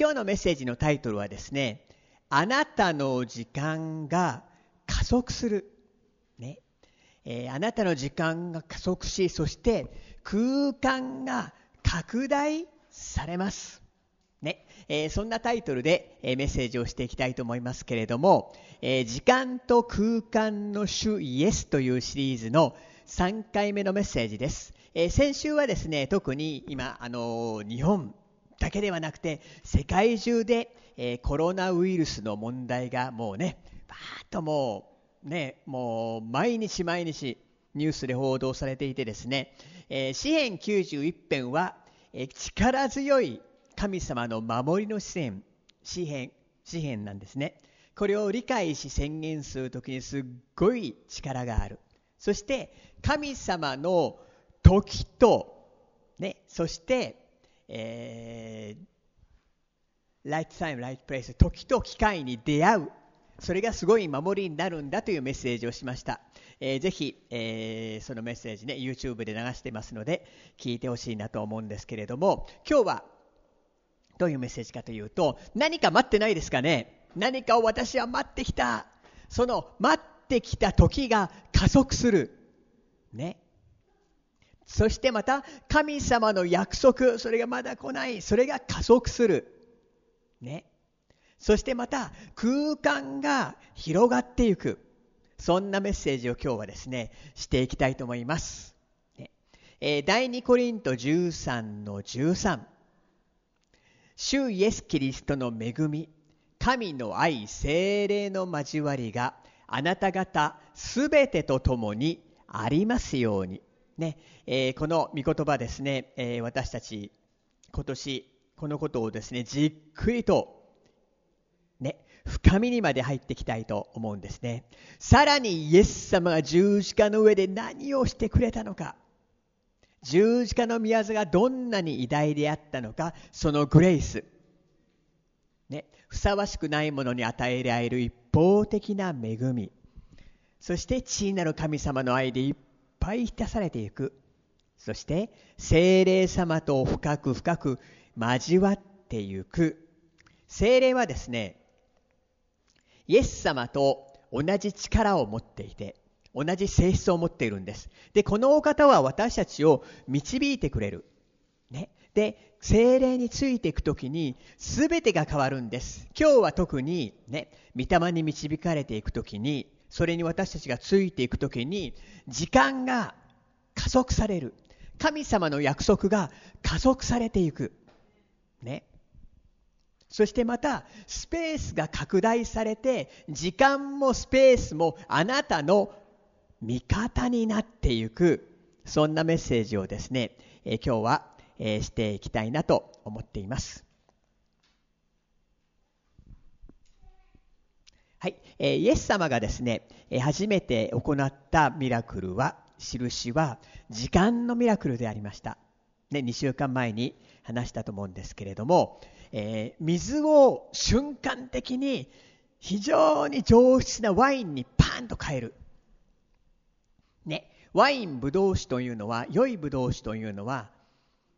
今日のメッセージのタイトルはですね、あなたの時間が加速する。ね。えー、あなたの時間が加速し、そして空間が拡大されます。ね。えー、そんなタイトルで、えー、メッセージをしていきたいと思いますけれども、え時間と空間の主イエスというシリーズの3回目のメッセージです。え先週はですね、特に今、あの日本だけではなくて、世界中で、えコロナウイルスの問題がもうね、バーッともう、ね、もう毎日毎日ニュースで報道されていてですね、え詩編91編は、え力強い神様の守りの視線、詩篇、詩篇なんですね。これを理解し宣言するときにすっごい力がある。そして、神様の時と、ね、そして、えー、ライトタイム、ライトプレイス、時と機会に出会う。それがすごい守りになるんだというメッセージをしました。えー、ぜひ、えー、そのメッセージね、YouTube で流してますので、聞いてほしいなと思うんですけれども、今日はどういうメッセージかというと、何か待ってないですかね？何かを私は待ってきた。その待ってきた時が加速する。ね？そしてまた神様の約束、それがまだ来ない。それが加速する。ね。そしてまた空間が広がっていく。そんなメッセージを今日はですね、していきたいと思います。ねえー、第2コリント13の13。主イエス・キリストの恵み、神の愛、精霊の交わりがあなた方すべてと共にありますように。ね、えー、この御言葉ですね、えー、私たち今年このことをですね、じっくりとね、深みにまで入っていきたいと思うんですね。さらにイエス様が十字架の上で何をしてくれたのか。十字架の宮座がどんなに偉大であったのか、そのグレイス。ね、ふさわしくないものに与えられる一方的な恵み。そして地位なる神様の愛でいっぱい浸されていく。そして精霊様と深く深く交わっていく。精霊はですね、イエス様と同じ力を持っていて、同じ性質を持っているんです。で、このお方は私たちを導いてくれる。ね。で、精霊についていくときに、すべてが変わるんです。今日は特に、ね、御霊に導かれていくときに、それに私たちがついていくときに、時間が加速される。神様の約束が加速されていく。ね。そしてまた、スペースが拡大されて、時間もスペースもあなたの味方になっていく、そんなメッセージをですね、え今日は、えしていきたいなと思っています。はい、えイエス様がですね、え初めて行ったミラクルは、印は時間のミラクルでありました。ね、2週間前に話したと思うんですけれども、えー、水を瞬間的に非常に上質なワインにパンと変える。ね、ワイン、ブドウ酒というのは、良いブドウ酒というのは、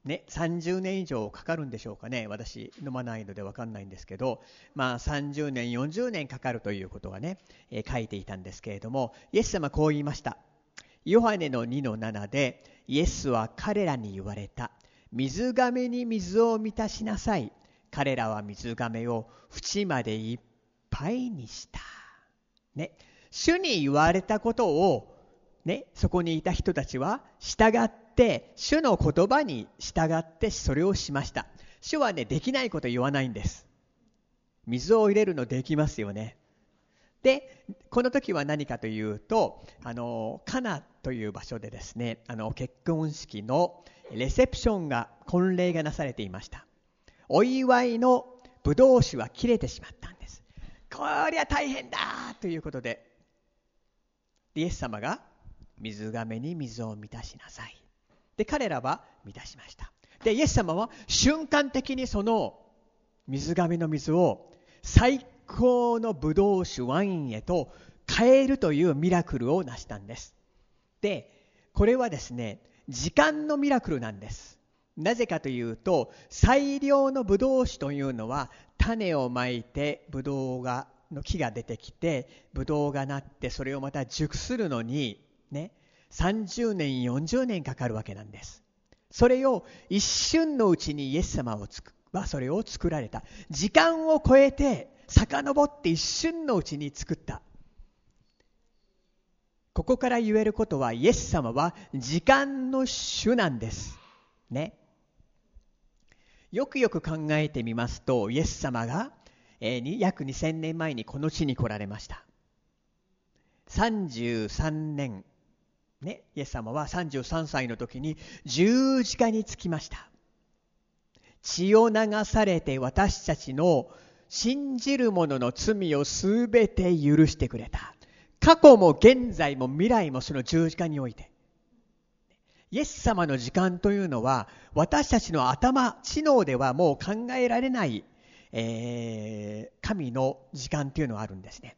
ね、30年以上かかるんでしょうかね。私、飲まないのでわかんないんですけど、まあ30年、40年かかるということがね、えー、書いていたんですけれども、イエス様こう言いました。ヨハネの2の7で、イエスは彼らに言われた。水亀に水を満たしなさい。彼らは水亀を縁までいっぱいにした。ね。主に言われたことをね、そこにいた人たちは従って、主の言葉に従ってそれをしました。主はね、できないこと言わないんです。水を入れるのできますよね。で、この時は何かというと、あの、カナという場所でですね、あの、結婚式のレセプションが、婚礼がなされていました。お祝いのブドウ酒は切れてしまったんです。こりゃ大変だということで、イエス様が水がめに水を満たしなさい。で、彼らは満たしました。で、イエス様は瞬間的にその水がめの水を最高のブドウ酒ワインへと変えるというミラクルを成したんです。で、これはですね、時間のミラクルなんです。なぜかというと最良のブドウ酒というのは種をまいてブドウがの木が出てきてブドウがなってそれをまた熟するのにね30年40年かかるわけなんです。それを一瞬のうちにイエス様をつくはそれを作られた。時間を超えて遡って一瞬のうちに作った。ここから言えることはイエス様は時間の主なんです。ね。よくよく考えてみますとイエス様が、えー、約2000年前にこの地に来られました。33年。ね、イエス様は33歳の時に十字架につきました。血を流されて私たちの信じる者の罪をすべて許してくれた。過去も現在も未来もその十字架において。イエス様の時間というのは私たちの頭知能ではもう考えられない、えー、神の時間というのはあるんですね。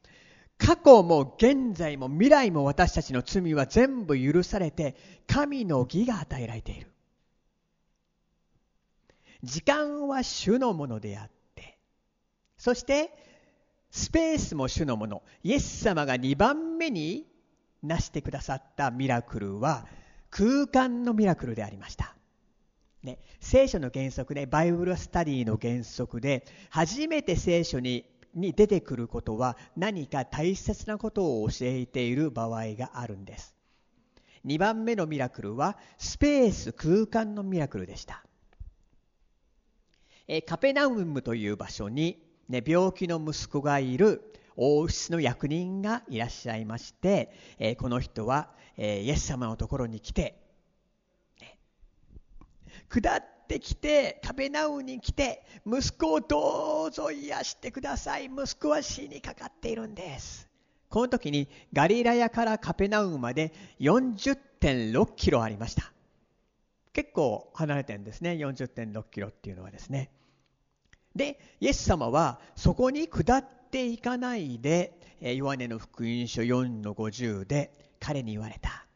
過去も現在も未来も私たちの罪は全部許されて神の義が与えられている時間は主のものであってそしてスペースも主のものイエス様が2番目に成してくださったミラクルは空間のミラクルでありました。ね、聖書の原則ね、バイブルスタディの原則で、初めて聖書にに出てくることは何か大切なことを教えている場合があるんです。2番目のミラクルはスペース空間のミラクルでした。えカペナウムという場所に、ね、病気の息子がいる王室の役人がいらっしゃいまして、えこの人は、えイエス様のところに来て、ね、下ってきてカペナウに来て息子をどうぞ癒してください。息子は死にかかっているんです。この時にガリラヤからカペナウまで40.6キロありました。結構離れてるんですね。40.6キロっていうのはですね。でイエス様はそこに下っていかないでヨハネの福音書4の50で彼に言われた。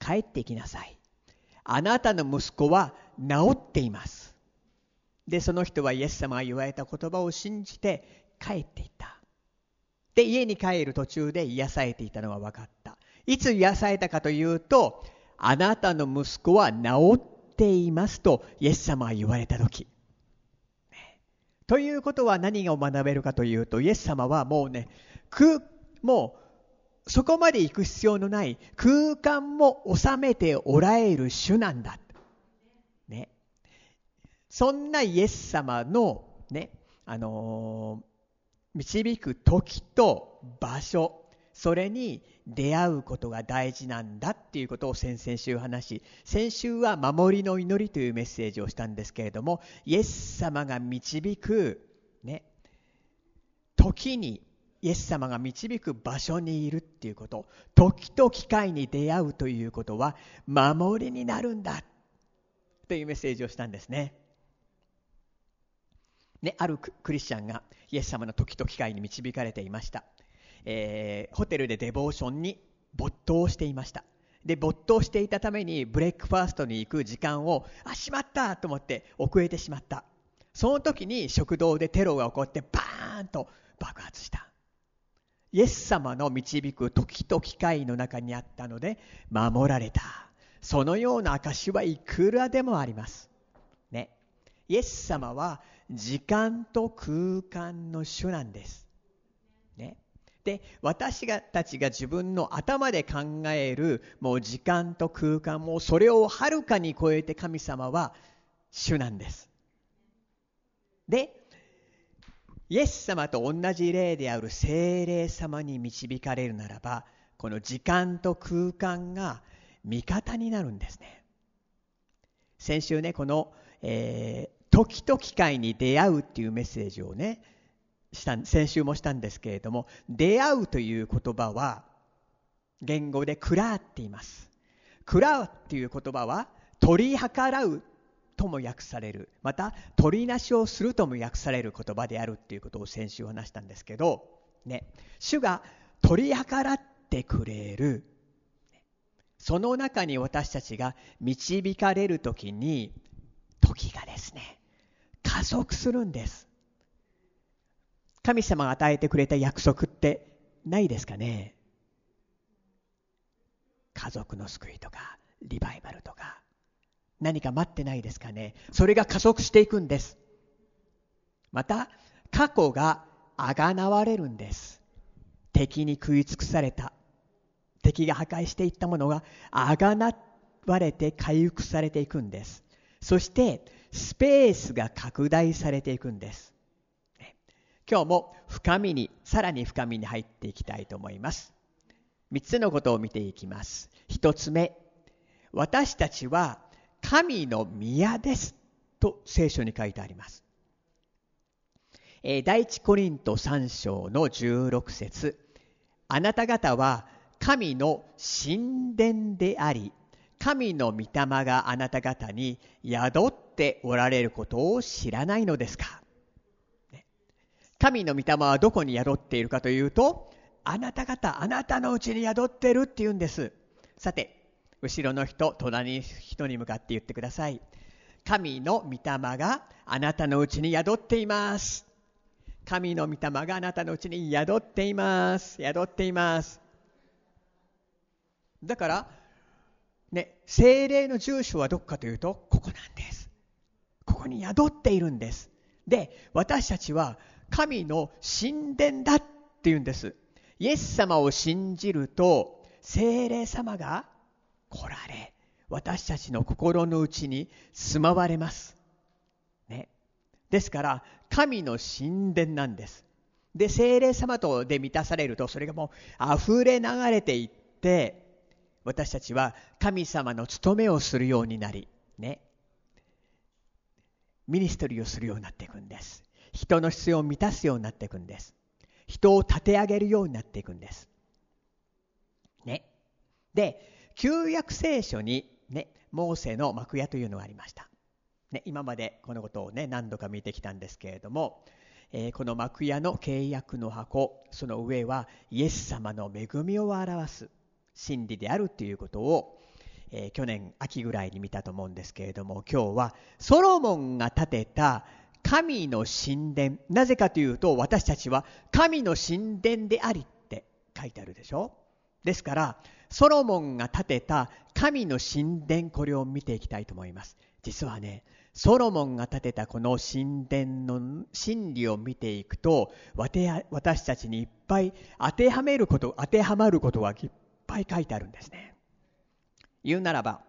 帰ってきなさい。あなたの息子は治っています。でその人はイエス様が言われた言葉を信じて帰っていった。で家に帰る途中で癒されていたのが分かった。いつ癒されたかというとあなたの息子は治っていますとイエス様が言われた時。ということは何を学べるかというとイエス様はもうねもうそこまで行く必要のない空間も収めておられる主なんだ。そんなイエス様のね、あのー、導く時と場所、それに出会うことが大事なんだっていうことを先々週話し、先週は守りの祈りというメッセージをしたんですけれども、イエス様が導く、ね、時にイエス様が導く場所にいるっていうこと時と機会に出会うということは守りになるんだというメッセージをしたんですね。ね、あるクリスチャンがイエス様の時と機会に導かれていました、えー、ホテルでデボーションに没頭していました。で没頭していたために breakfast に行く時間をあしまったと思って遅れてしまった。その時に食堂でテロが起こってバーンと爆発した。イエス様の導く時と機会の中にあったので守られた。そのような証はいくらでもあります。イエス様は時間と空間の主なんです。ね。で、私がたちが自分の頭で考えるもう時間と空間もそれをはるかに超えて神様は主なんです。で、イエス様と同じ例である精霊様に導かれるならば、この時間と空間が味方になるんですね。先週ね、この、えー、時と機会に出会うっていうメッセージをね、した先週もしたんですけれども、出会うという言葉は、言語でクラーって言います。クラーっていう言葉は、取り計らうとも訳される。また、取りなしをするとも訳される言葉であるっていうことを先週話したんですけど、ね、主が取り計らってくれるその中に私たちが導かれる時に時がですね加速するんです。神様が与えてくれた約束ってないですかね？家族の救いとかリバイバルとか何か待ってないですかね？それが加速していくんです。また過去があがなわれるんです。敵に食い尽くされた。敵が破壊していったものがあがなわれて回復されていくんです。そしてスペースが拡大されていくんです。今日も深みにさらに深みに入っていきたいと思います。3つのことを見ていきます。1つ目私たちは神の宮です。と聖書に書いてあります。第一コリント3章の16節。あなた方は神の神殿であり神の御霊があなた方に宿っておられることを知らないのですか？神の御霊はどこに宿っているかというとあなた方あなたのうちに宿ってるって言うんです。さて後ろの人隣の人に向かって言ってください。神の御霊があなたのうちに宿っています。神の御霊があなたのうちに宿っています。宿っています。だからね精霊の住所はどこかというとここなんです。ここに宿っているんです。で私たちは神の神殿だって言うんです。イエス様を信じると精霊様が来られ私たちの心の内に住まわれます、ね、ですから神の神殿なんです。で精霊様とで満たされるとそれがもう溢れ流れていって私たちは神様の務めをするようになりね。ミニストリーをするようになっていくんです。人の必要を満たすようになっていくんです。人を立て上げるようになっていくんです。ね。で旧約聖書にねモーセの幕屋というのがありました、ね、今までこのことをね何度か見てきたんですけれども、えー、この幕屋の契約の箱その上はイエス様の恵みを表す真理であるということを、えー、去年秋ぐらいに見たと思うんですけれども今日はソロモンが建てた神の神殿。なぜかというと私たちは神の神殿でありって書いてあるでしょ？ですからソロモンが建てた神の神殿これを見ていきたいと思います。実はねソロモンが建てたこの神殿の真理を見ていくと私たちにいっぱい当てはめること当てはまることがいっぱい書いてあるんですね。言うならば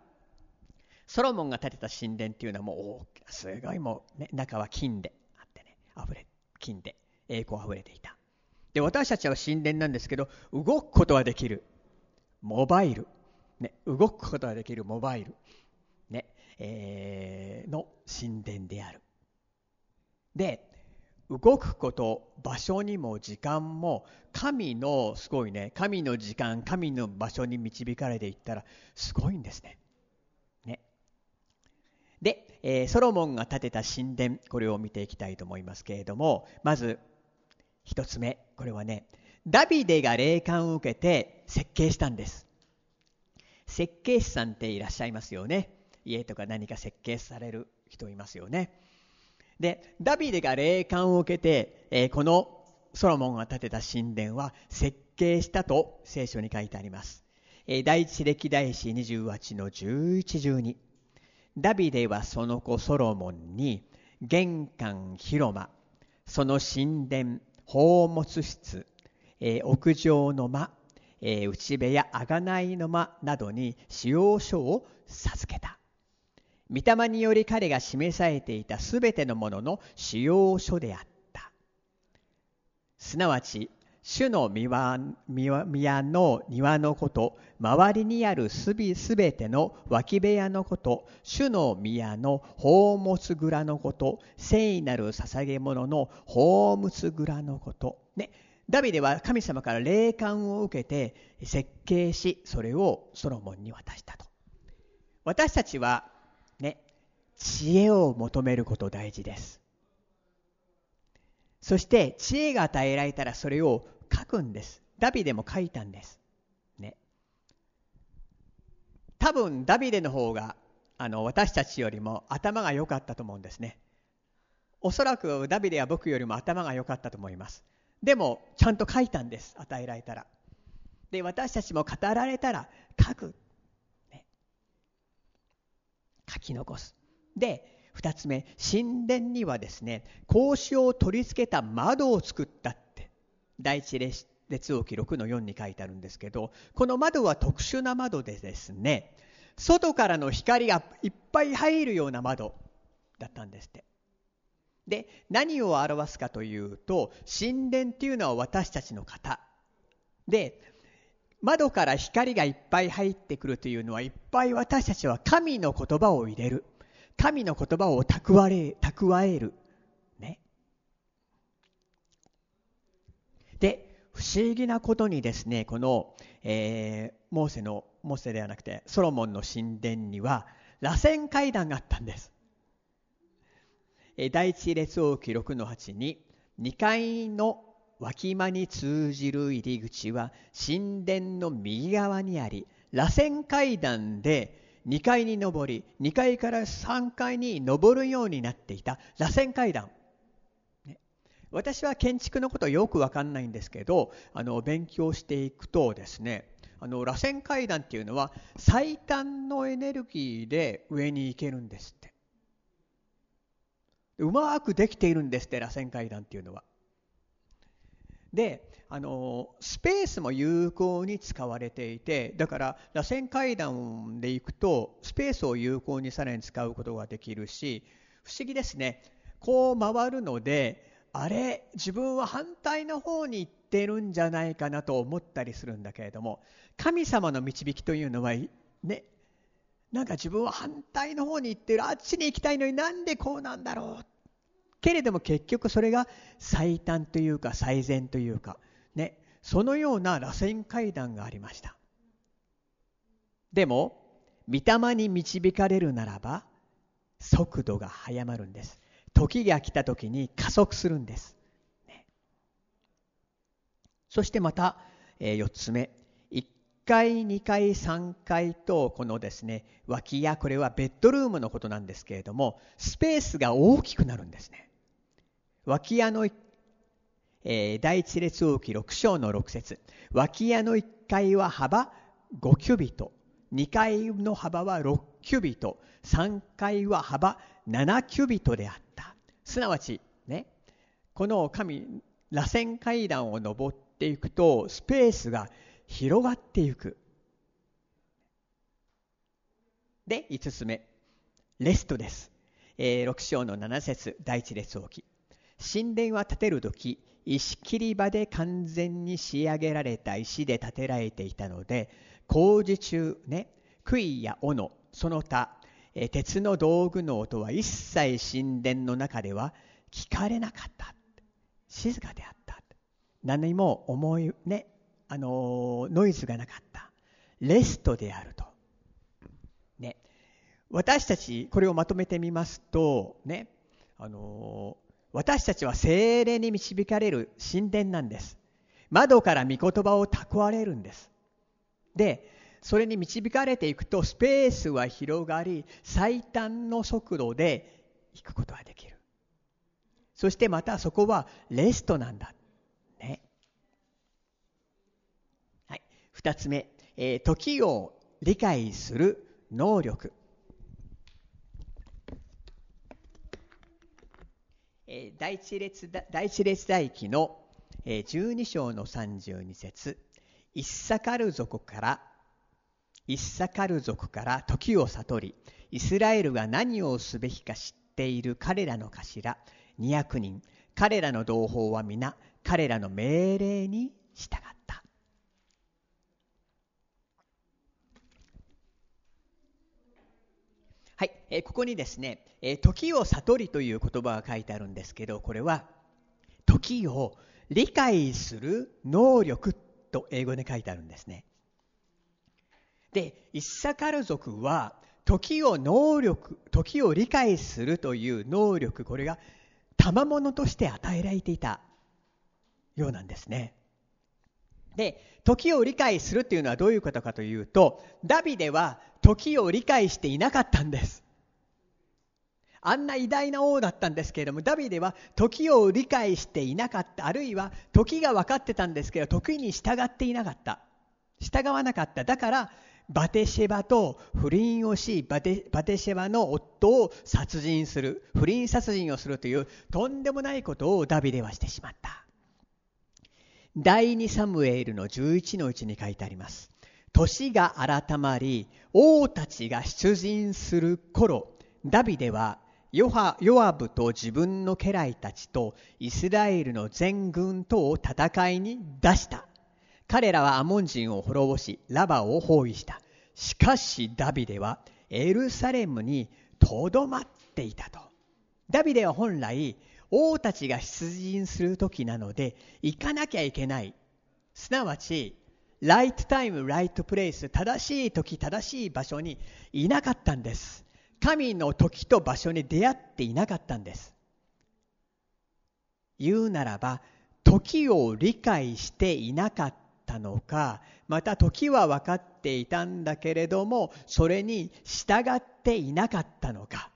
ソロモンが建てた神殿っていうのはもうすごいもう、ね、中は金であってね溢れ金で栄光あふれていた。で私たちは神殿なんですけど動くことはできる。モバイル、ね、動くことができる。モバイル、ねえー、の神殿である。で動くこと場所にも時間も神のすごいね神の時間神の場所に導かれていったらすごいんですね。で、えー、ソロモンが建てた神殿これを見ていきたいと思いますけれどもまず一つ目これはねダビデが霊感を受けて設計したんです。設計士さんっていらっしゃいますよね。家とか何か設計される人いますよね。でダビデが霊感を受けて、えー、このソロモンが建てた神殿は設計したと聖書に書いてあります、えー、第一歴代史28の1112ダビデはその子ソロモンに玄関広間その神殿宝物室、えー、屋上の間、えー、内部屋贖いの間などに使用書を授けた。御霊により彼が示されていたすべてのものの使用書であったすなわち主の宮の庭のこと、周りにあるすべての脇部屋のこと、主の宮の宝物蔵のこと、聖なる捧げ物の宝物蔵のこと。ね、ダビデは神様から霊感を受けて設計し、それをソロモンに渡したと。私たちは、知恵を求めること大事です。そして知恵が与えられたらそれを書くんです。ダビデも書いたんです。ね。多分ダビデの方があの私たちよりも頭が良かったと思うんですねおそらくダビデは僕よりも頭が良かったと思いますでもちゃんと書いたんです与えられたらで私たちも語られたら書く、ね、書き残すで2つ目神殿にはですね格子を取り付けた窓を作ったって第一列王記録の4に書いてあるんですけどこの窓は特殊な窓でですね外からの光がいっぱい入るような窓だったんですって。で何を表すかというと神殿っていうのは私たちの型。で窓から光がいっぱい入ってくるというのはいっぱい私たちは神の言葉を入れる。神の言葉を蓄え蓄える。ね。で、不思議なことにですね、この、えー、モーセの、モーセではなくて、ソロモンの神殿には、螺旋階段があったんです。第一列王記録の8に、2階の脇間に通じる入り口は神殿の右側にあり、螺旋階段で2階に上り2階から3階に上るようになっていた。螺旋階段、私は建築のことよく分かんないんですけどあの勉強していくとですねあの螺旋階段っていうのは最短のエネルギーで上に行けるんですって。うまくできているんですって螺旋階段っていうのは。であのスペースも有効に使われていてだから螺旋階段で行くとスペースを有効にさらに使うことができるし不思議ですね。こう回るのであれ自分は反対の方に行ってるんじゃないかなと思ったりするんだけれども神様の導きというのはねなんか自分は反対の方に行ってるあっちに行きたいのになんでこうなんだろうけれども結局それが最短というか最善というかねそのような螺旋階段がありました。でも御霊に導かれるならば速度が速まるんです。時が来た時に加速するんです、ね、そしてまた、えー、4つ目。1階2階3階とこのですね脇やこれはベッドルームのことなんですけれどもスペースが大きくなるんですね。脇屋の、えー、第一列王記6章の6節。脇屋の1階は幅5キュビト。2階の幅は6キュビト。3階は幅7キュビトであった。すなわちねこの神螺旋階段を上っていくとスペースが広がっていく。で5つ目。レストです、えー、6章の7節第一列王記。神殿は建てる時石切り場で完全に仕上げられた石で建てられていたので工事中ね杭や斧その他鉄の道具の音は一切神殿の中では聞かれなかった。静かであった。何も思いねあのノイズがなかった。レストであると。ね。私たちこれをまとめてみますとねあの私たちは精霊に導かれる神殿なんです。窓から御言葉を蓄えるんです。で、それに導かれていくとスペースは広がり、最短の速度で行くことができる。そしてまたそこはレストなんだ。ね。はい。二つ目、えー、時を理解する能力。第一列第一列大記の12章の32節。イッサカル族からイッサカル族から時を悟りイスラエルが何をすべきか知っている彼らの頭200人。彼らの同胞は皆彼らの命令に従った。はい、えここにですねえ時を悟りという言葉が書いてあるんですけどこれは時を理解する能力と英語で書いてあるんですね。でイッサカル族は時を能力時を理解するという能力これが賜物として与えられていたようなんですね。で時を理解するというのはどういうことかというとダビデは時を理解していなかったんです。あんな偉大な王だったんですけれどもダビデは時を理解していなかった。あるいは時が分かってたんですけど時に従っていなかった。従わなかった。だからバテシェバと不倫をしバテバテシェバの夫を殺人する。不倫殺人をするというとんでもないことをダビデはしてしまった。第2サムエルの11のうちに書いてあります。年が改まり王たちが出陣する頃ダビデはヨハヨアブと自分の家来たちとイスラエルの全軍とを戦いに出した。彼らはアモン人を滅ぼしラバを包囲した。しかしダビデはエルサレムにとどまっていたと。ダビデは本来王たちが出陣する時なので行かなきゃいけない。すなわちライトタイムライトプレイス正しい時正しい場所にいなかったんです。神の時と場所に出会っていなかったんです。言うならば時を理解していなかったのかまた時は分かっていたんだけれどもそれに従っていなかったのか。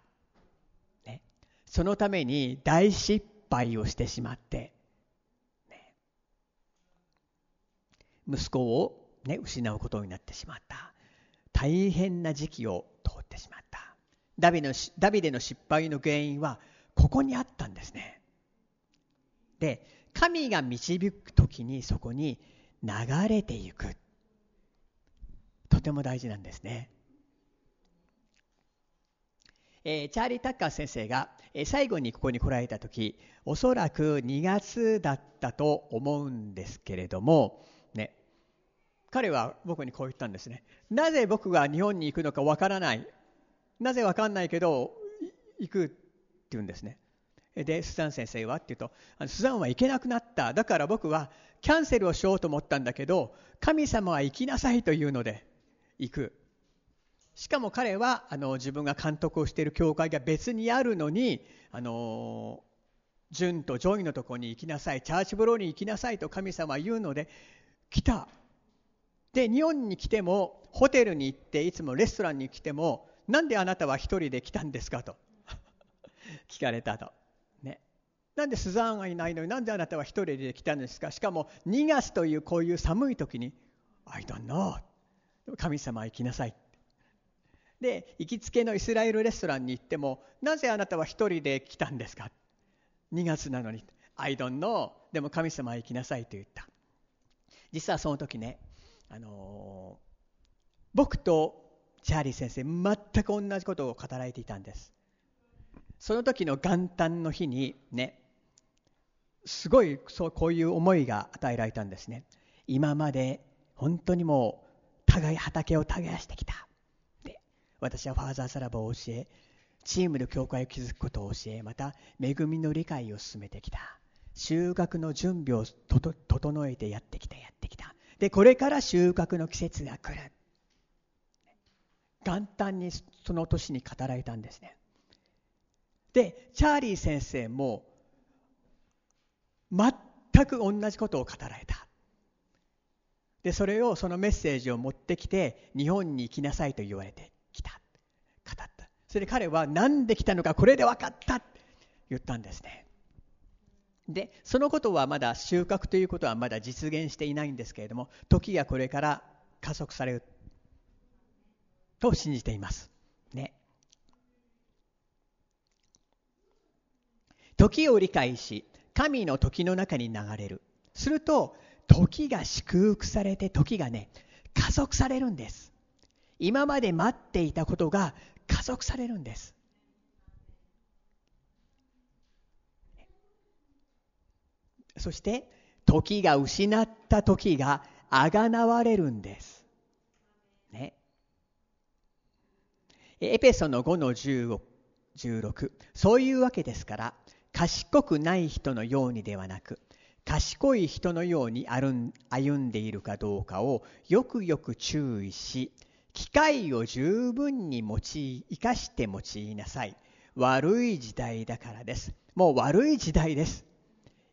そのために大失敗をしてしまって、ね、息子を、ね、失うことになってしまった。大変な時期を通ってしまった。ダビのダビデの失敗の原因はここにあったんですね。で神が導く時にそこに流れていく。とても大事なんですね。えー、チャーリー・タッカー先生が、最後にここに来られた時おそらく2月だったと思うんですけれども、ね、彼は僕にこう言ったんですね。なぜ僕が日本に行くのかわからない。なぜわかんないけど行くって言うんですね。でスザン先生はって言うとあのスザンは行けなくなった。だから僕はキャンセルをしようと思ったんだけど神様は行きなさいというので行く。しかも彼はあの自分が監督をしている教会が別にあるのにあのジュンとジョイのところに行きなさいチャーチブローに行きなさいと神様は言うので来た。で日本に来てもホテルに行っていつもレストランに来てもなんであなたは一人で来たんですかと。聞かれたと。ね、なんでスザーンがいないのになんであなたは一人で来たんですか。しかも2月というこういう寒い時に「I don't know」神様行きなさい。で行きつけのイスラエルレストランに行ってもなぜあなたは一人で来たんですか？2月なのに。I don't know でも神様は行きなさいと言った。実はその時ね、あのー、僕とチャーリー先生全く同じことを語られていたんです。その時の元旦の日にねすごいそうこういう思いが与えられたんですね。今まで本当にもう互い畑を耕してきた。私はファーザーサラバを教えチームの教会を築くことを教えまた恵みの理解を進めてきた。収穫の準備を整えてやってきたやってきた。でこれから収穫の季節が来る。元旦にその年に語られたんですね。でチャーリー先生も全く同じことを語られた。でそれをそのメッセージを持ってきて日本に行きなさいと言われて。それで彼は何で来たのかこれで分かったって言ったんですね。でそのことはまだ収穫ということはまだ実現していないんですけれども時がこれから加速されると信じています。ね。時を理解し神の時の中に流れる。すると時が祝福されて時がね加速されるんです。今まで待っていたことが加速されるんですそして時が失った時があがなわれるんです。ね。エペソの5の16そういうわけですから賢くない人のようにではなく賢い人のように歩んでいるかどうかをよくよく注意し機会を十分に用い生かして用いなさい。悪い時代だからです。もう悪い時代です。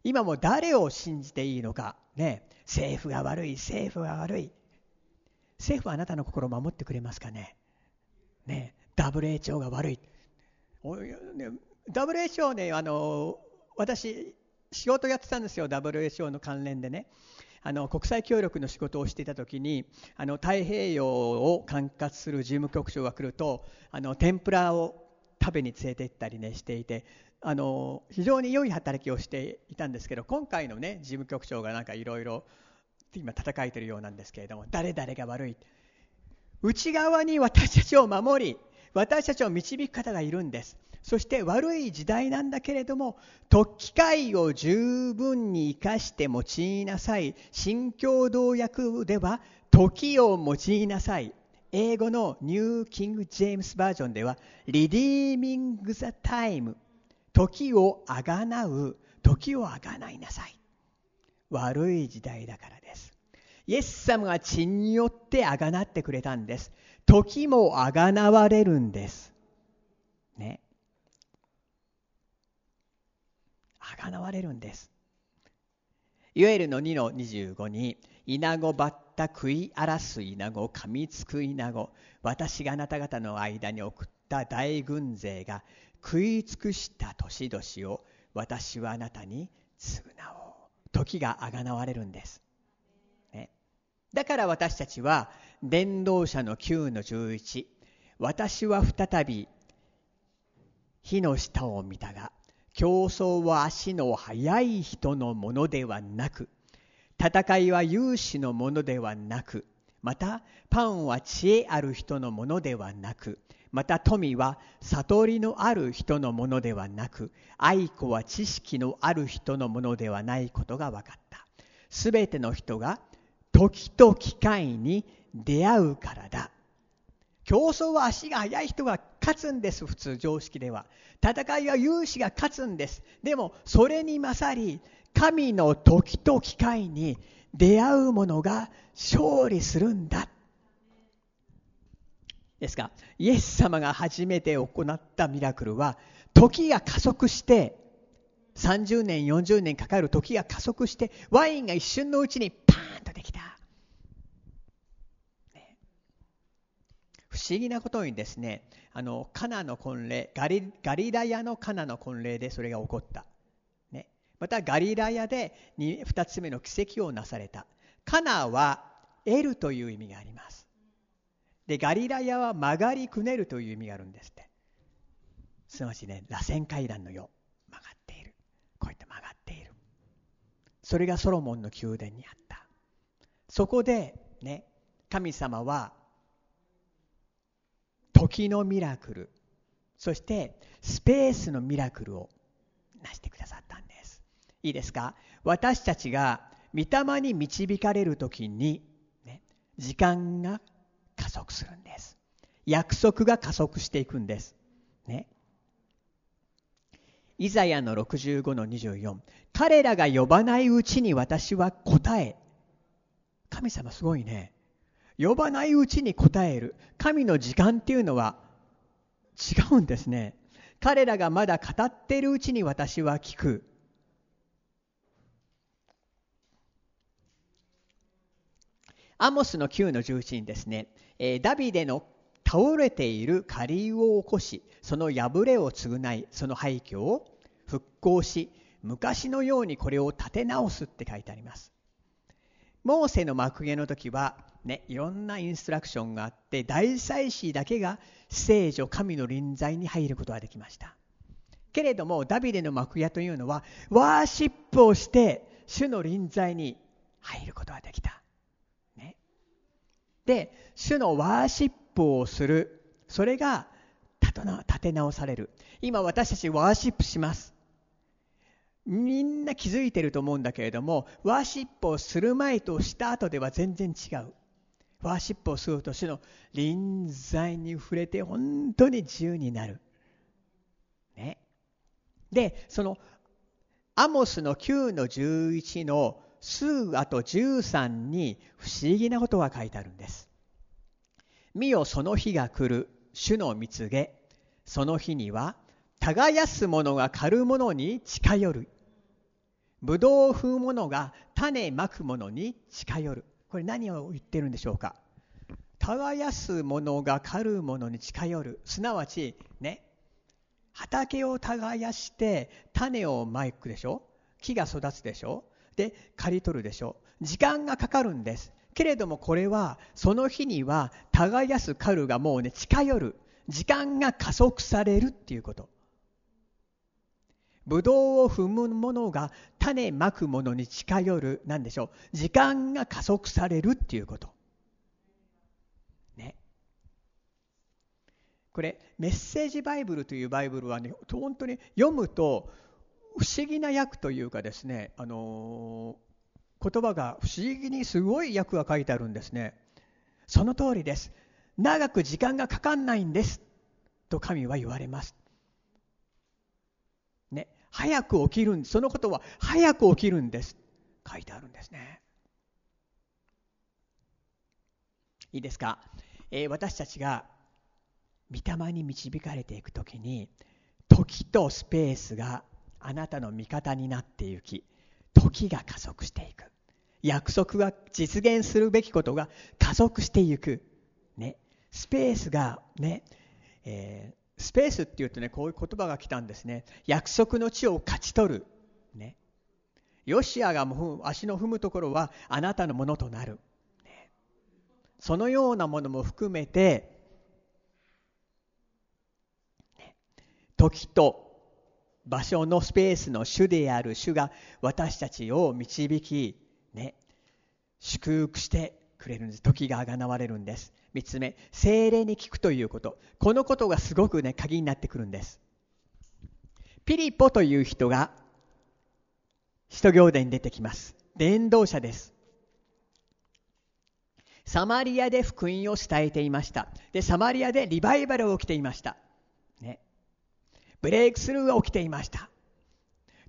今も誰を信じていいのか。ね。政府が悪い政府が悪い。政府はあなたの心を守ってくれますかね。ね。WHO が悪い。WHO ねあの私仕事やってたんですよ。WHO の関連でね。あの国際協力の仕事をしていた時にあの太平洋を管轄する事務局長が来るとあの天ぷらを食べに連れて行ったりねしていてあの非常に良い働きをしていたんですけど今回のね事務局長がなんかいろいろ今戦えてるようなんですけれども誰々が悪い。内側に私たちを守り私たちを導く方がいるんです。そして悪い時代なんだけれども時機会を十分に生かして用いなさい。新共同訳では時を用いなさい。英語のニューキング・ジェームスバージョンではリディーミング・ザ・タイム。時をあがなう。時をあがないなさい。悪い時代だからです。イエス様が血によってあがなってくれたんです。時もあがなわれるんですねあがなわれるんです。いわゆるの2の25に、稲子ばった食い荒らす稲子、噛みつく稲子、私があなた方の間に送った大軍勢が食い尽くした年々を私はあなたに償おう。時があがなわれるんです。だから私たちは、伝道者の9の11、私は再び火の下を見たが、競争は足の速い人のものではなく戦いは勇士のものではなくまたパンは知恵ある人のものではなくまた富は悟りのある人のものではなく愛子は知識のある人のものではないことが分かった。すべての人が時と機会に出会うからだ。競争は足が速い人が勝つんです普通常識では。戦いは勇士が勝つんです。でもそれに勝り神の時と機会に出会う者が勝利するんだ。ですかイエス様が初めて行ったミラクルは時が加速して30年40年かかる時が加速してワインが一瞬のうちにパーンとできた。不思議なことにですねあのカナの婚礼ガリガリラヤのカナの婚礼でそれが起こった、ね、またガリラヤで 2, 2つ目の奇跡をなされた。カナは得るという意味があります。でガリラヤは曲がりくねるという意味があるんですって。すなわちね螺旋階段のよ曲がっているこうやって曲がっているそれがソロモンの宮殿にあった。そこでね神様は時のミラクルそしてスペースのミラクルを成してくださったんです。いいですか？私たちが御霊に導かれる時に、ね、時間が加速するんです。約束が加速していくんです。イザヤの65の24彼らが呼ばないうちに私は答え。神様すごいね。呼ばないうちに答える。神の時間っていうのは違うんですね。彼らがまだ語っているうちに私は聞く。アモスの9の11にですね、えダビデの倒れている下流を起こしその破れを償いその廃墟を復興し昔のようにこれを立て直すって書いてあります。モーセの幕毛の時はね、いろんなインストラクションがあって大祭司だけが聖女神の臨在に入ることができました。けれどもダビデの幕屋というのはワーシップをして主の臨在に入ることができた、ね、で主のワーシップをするそれが立て直される今私たちワーシップしますみんな気づいてると思うんだけれどもワーシップをする前とした後では全然違うワーシップをすると主の臨在に触れて本当に自由になる。ね。で、そのアモスの9の11の数あと13に不思議なことが書いてあるんです。見よその日が来る。主の蜜げ。その日には耕す者が狩る者に近寄る。ブドウを踏む者が種まく者に近寄る。これ何を言ってるんでしょうか。耕す者が狩る者に近寄る。すなわちね畑を耕して種をまくでしょ。木が育つでしょ。で刈り取るでしょ。時間がかかるんです。けれどもこれはその日には耕す狩るがもうね近寄る。時間が加速されるっていうこと。ブドウを踏む者が種まく者に近寄るなんでしょう。時間が加速されるっていうこと。ね。これメッセージバイブルというバイブルはね本当に読むと不思議な訳というかですねあの言葉が不思議にすごい訳が書いてあるんですね。その通りです。長く時間がかかんないんです。と神は言われます。ね。早く起きるんそのことは早く起きるんです。書いてあるんですね。いいですか、えー、私たちが御霊に導かれていく時に時とスペースがあなたの味方になっていき時が加速していく約束が実現するべきことが加速していく、ね、スペースがね、えースペースっていうとね、こういう言葉が来たんですね。約束の地を勝ち取る。ね。ヨシアが足の踏むところはあなたのものとなる。ね、そのようなものも含めて、ね、時と場所のスペースの主である主が私たちを導き、ね、祝福してくれるんです時があがなわれるんです。3つ目精霊に聞くということ。このことがすごくね鍵になってくるんです。ピリポという人が使徒行伝に出てきます。伝道者です。サマリアで福音を伝えていました。でサマリアでリバイバルが起きていました。ね。ブレイクスルーが起きていました。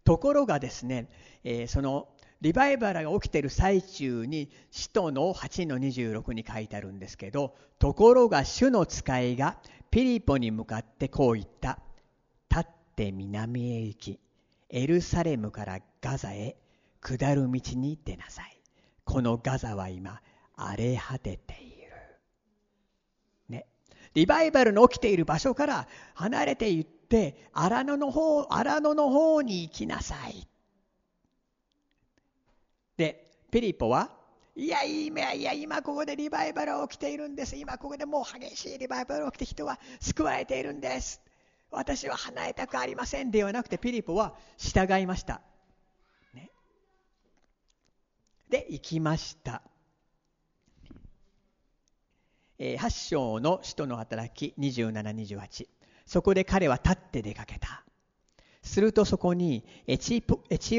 ところがですね、えー、そのリバイバルが起きている最中に使徒の8の26に書いてあるんですけどところが主の使いがピリポに向かってこう言った。立って南へ行きエルサレムからガザへ下る道に出なさい。このガザは今荒れ果てている。ね。リバイバルの起きている場所から離れていって荒野の方荒野の方に行きなさい。でピリポはいや今いや今ここでリバイバル起きているんです。今ここでもう激しいリバイバル起きて人は救われているんです。私は離れたくありませんではなくてピリポは従いました、ね、で行きました。えー、8章の使徒の働き2728そこで彼は立って出かけた。するとそこにエチ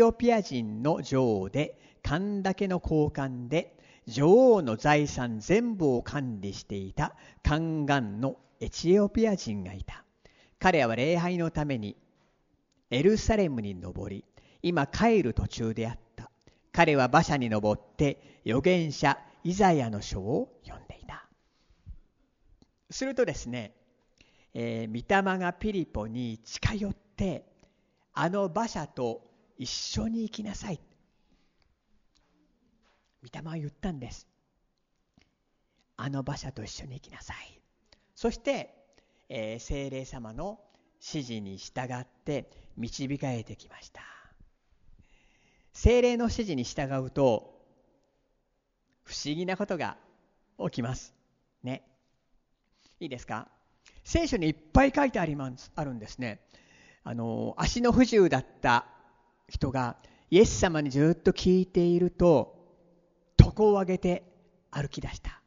オピア人の女王で勘だけの交換で女王の財産全部を管理していた宦官のエチオピア人がいた。彼は礼拝のためにエルサレムに登り今帰る途中であった。彼は馬車に登って預言者イザヤの書を読んでいた。するとですね、えー、御霊がピリポに近寄ってあの馬車と一緒に行きなさい。御霊は言ったんです。あの馬車と一緒に行きなさい。そして、えー、精霊様の指示に従って導かれてきました。精霊の指示に従うと不思議なことが起きます。ね。いいですか？聖書にいっぱい書いてありますあるんですね。あの足の不自由だった人がイエス様にずっと聞いていると床を上げて歩き出した。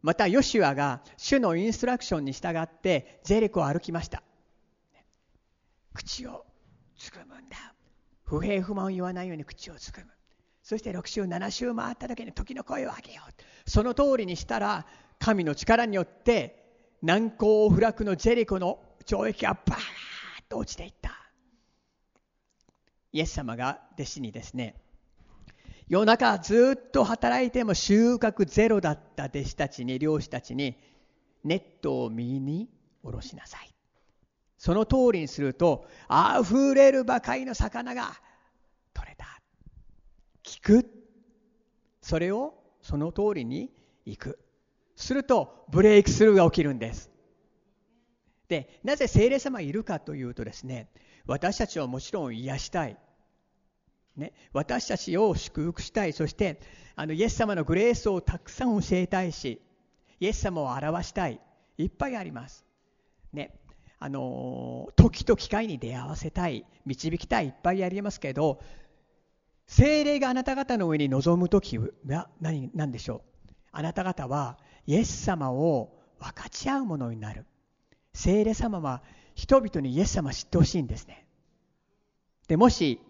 またヨシュアが主のインストラクションに従ってゼリコを歩きました。口をつぐむんだ。不平不満を言わないように口をつぐむ。そして6週7週回った時に時の声を上げよう。その通りにしたら神の力によって難攻不落のジェリコの懲役がバーッと落ちていった。イエス様が弟子にですね夜中ずっと働いても収穫ゼロだった弟子たちに漁師たちにネットを右に下ろしなさい。その通りにするとあふれるばかりの魚が取れた。聞く。それをその通りに行く。するとブレイクスルーが起きるんです。でなぜ聖霊様がいるかというとですね私たちをもちろん癒したい、ね、私たちを祝福したい。そしてあのイエス様のグレースをたくさん教えたいしイエス様を表したい。いっぱいあります、ね、あの時と機会に出会わせたい。導きたい。いっぱいありますけど精霊があなた方の上に臨む時は何何でしょう？あなた方はイエス様を分かち合うものになる。精霊様は人々にイエス様を知ってほしいんですね。でもし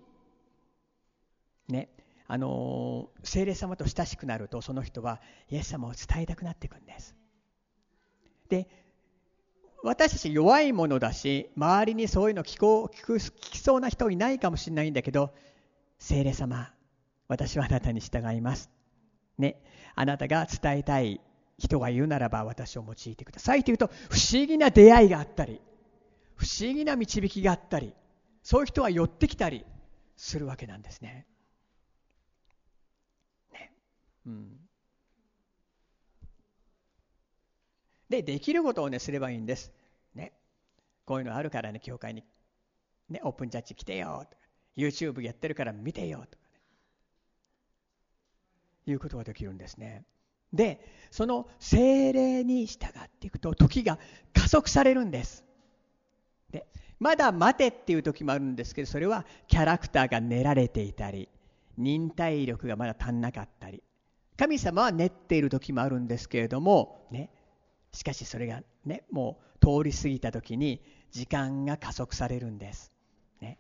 ねあの精霊様と親しくなるとその人はイエス様を伝えたくなっていくんです。で私たち弱いものだし周りにそういうの聞こう聞く聞きそうな人いないかもしれないんだけど精霊様私はあなたに従います。ねあなたが伝えたい人が言うならば私を用いてくださいというと不思議な出会いがあったり不思議な導きがあったりそういう人は寄ってきたりするわけなんですね。ねうん、でできることをねすればいいんです。ね、こういうのあるからね教会に、ね、オープンチャッチ来てよとか YouTube やってるから見てよとかねいうことができるんですね。でその精霊に従っていくと時が加速されるんですでまだ待てっていう時もあるんですけどそれはキャラクターが練られていたり忍耐力がまだ足んなかったり神様は練っている時もあるんですけれども、ね、しかしそれが、ね、もう通り過ぎた時に時間が加速されるんです。ね、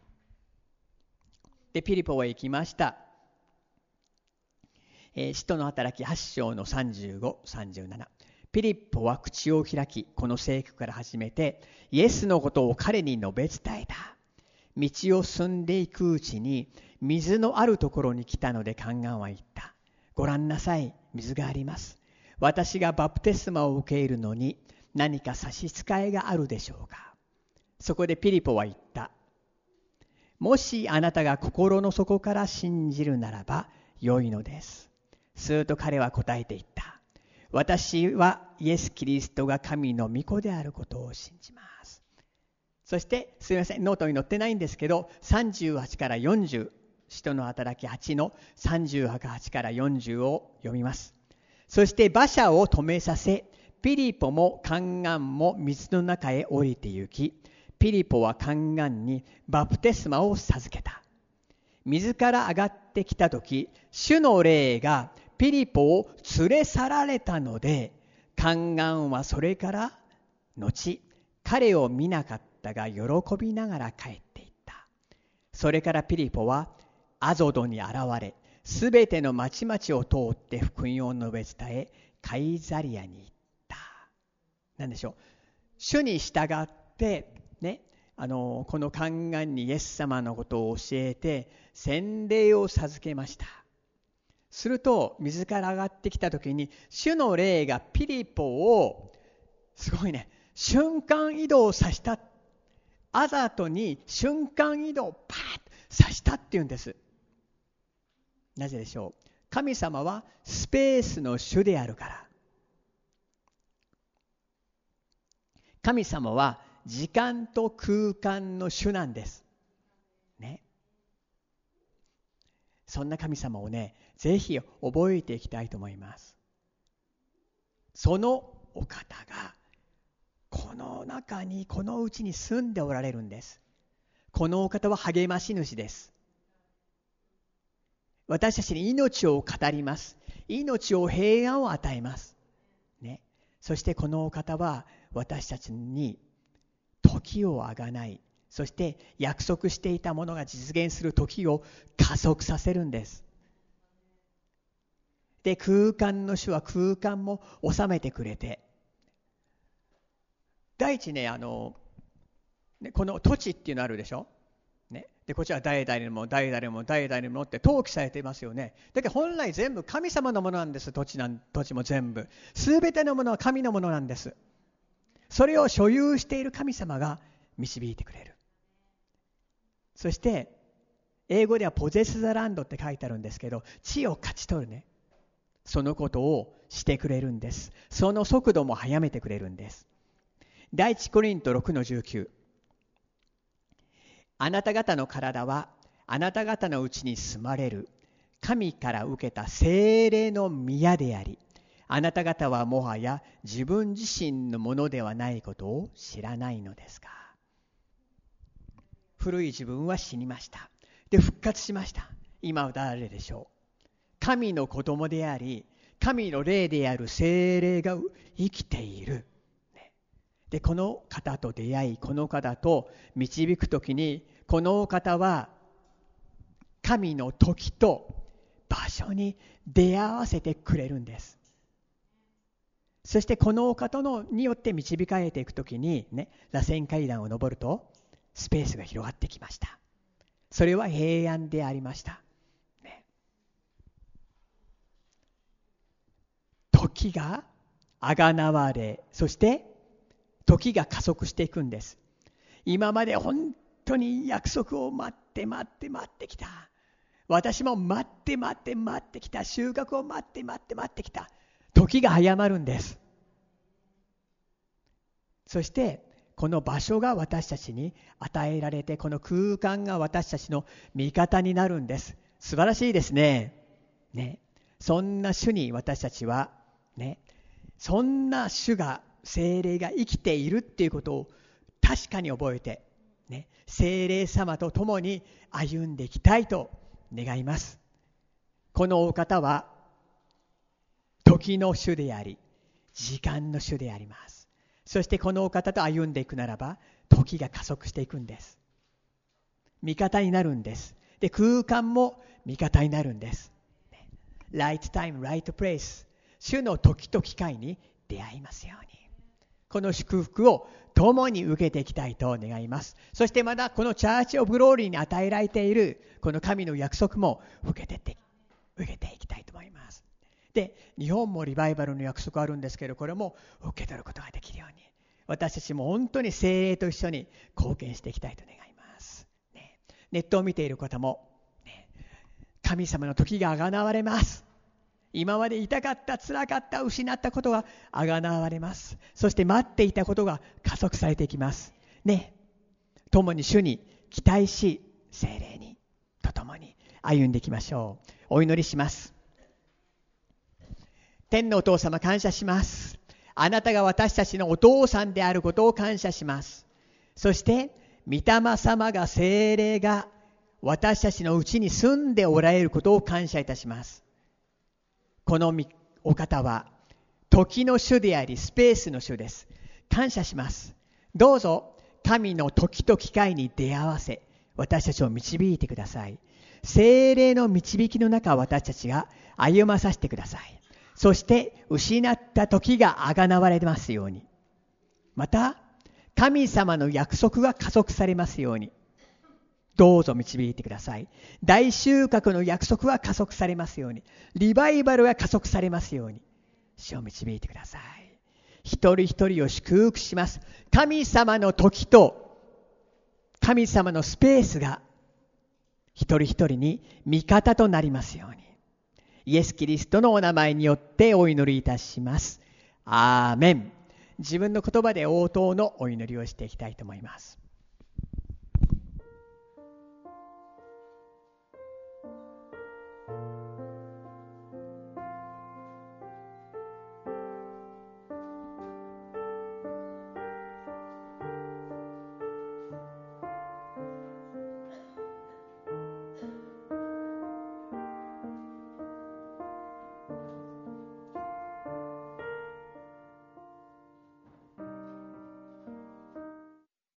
でピリポは行きました。え、使徒の働き8章の35、37。ピリッポは口を開き、この聖句から始めて、イエスのことを彼に述べ伝えた。道を進んでいくうちに、水のあるところに来たので宦官は言った。ご覧なさい、水があります。私がバプテスマを受け入るのに何か差し支えがあるでしょうか。そこでピリポは言った。もしあなたが心の底から信じるならば良いのです。すると彼は答えていった。私はイエス・キリストが神の御子であることを信じます。そして、すみません、ノートに載ってないんですけど、38から40、使徒の働き8の38から40を読みます。そして馬車を止めさせ、ピリポも宦官も水の中へ降りて行き、ピリポは宦官にバプテスマを授けた。水から上がってきた時、主の霊がピリポを連れ去られたので宦官はそれから後彼を見なかったが喜びながら帰っていった。それからピリポはアゾドに現れすべての町々を通って福音を述べ伝えカイザリアに行った。何でしょう。主に従ってねあのこの宦官にイエス様のことを教えて洗礼を授けました。すると水から上がってきた時に主の霊がピリポをすごいね瞬間移動させた。アザトに瞬間移動パーッさしたっていうんです。なぜでしょう？神様はスペースの主であるから。神様は時間と空間の主なんですねそんな神様をねぜひ覚えていきたいと思います。そのお方がこの中にこのうちに住んでおられるんです。このお方は励まし主です。私たちに命を語ります。命を平安を与えます、ね、そしてこのお方は私たちに時をあがない。そして約束していたものが実現する時を加速させるんです。で空間の主は空間も収めてくれて。第一ねあのねこの土地っていうのあるでしょ、ね、でこちら代々にも代々も代々もって登記されていますよね。だけど本来全部神様のものなんです。土地なん土地も全部。全てのものは神のものなんです。それを所有している神様が導いてくれる。そして英語ではポゼス・ザ・ランドって書いてあるんですけど地を勝ち取るね。そのことをしてくれるんです。その速度も速めてくれるんです。第一コリント6の19あなた方の体はあなた方のうちに住まれる。神から受けた精霊の宮でありあなた方はもはや自分自身のものではないことを知らないのですか？古い自分は死にました。で復活しました。今は誰でしょう？神の子供であり神の霊である精霊が生きている。でこの方と出会いこの方と導く時にこの方は神の時と場所に出会わせてくれるんです。そしてこのお方のによって導かれていく時にね螺旋階段を上るとスペースが広がってきました。それは平安でありました、ね、時があがなわれそして時が加速していくんです。今まで本当に約束を待って待って待ってきた。私も待って待って待ってきた。収穫を待って待って待ってきた。時が早まるんです。そしてこの場所が私たちに与えられてこの空間が私たちの味方になるんです。素晴らしいですね。ね。そんな主に私たちはね。そんな主が精霊が生きているっていうことを確かに覚えて、ね、精霊様と共に歩んでいきたいと願います。このお方は時の主であり時間の主であります。そしてこのお方と歩んでいくならば時が加速していくんです。味方になるんです。で空間も味方になるんです。Right time, right place 主の時と機会に出会いますように。この祝福を共に受けていきたいと願います。そしてまたこのチャーチ・オブ・ローリーに与えられているこの神の約束も受けてて受けていきたいと思います。で日本もリバイバルの約束あるんですけどこれも受け取ることができるように。私たちも本当に精霊と一緒に貢献していきたいと願います、ね、ネットを見ている方も、ね、神様の時があがなわれます。今まで痛かった辛かった失ったことがあがなわれます。そして待っていたことが加速されていきます。ね。共に主に期待し精霊にと共に歩んでいきましょう。お祈りします。天のお父様感謝します。あなたが私たちのお父さんであることを感謝します。そして御霊様が精霊が私たちのうちに住んでおられることを感謝いたします。このお方は時の主でありスペースの主です。感謝します。どうぞ神の時と機会に出会わせ私たちを導いてください。精霊の導きの中私たちが歩まさせてください。そして失った時があがなわれますように。また神様の約束が加速されますように。どうぞ導いてください。大収穫の約束は加速されますように。リバイバルが加速されますように。主を導いてください。一人一人を祝福します。神様の時と神様のスペースが一人一人に味方となりますように。イエス・キリストのお名前によってお祈りいたします。アーメン。自分の言葉で応答のお祈りをしていきたいと思います。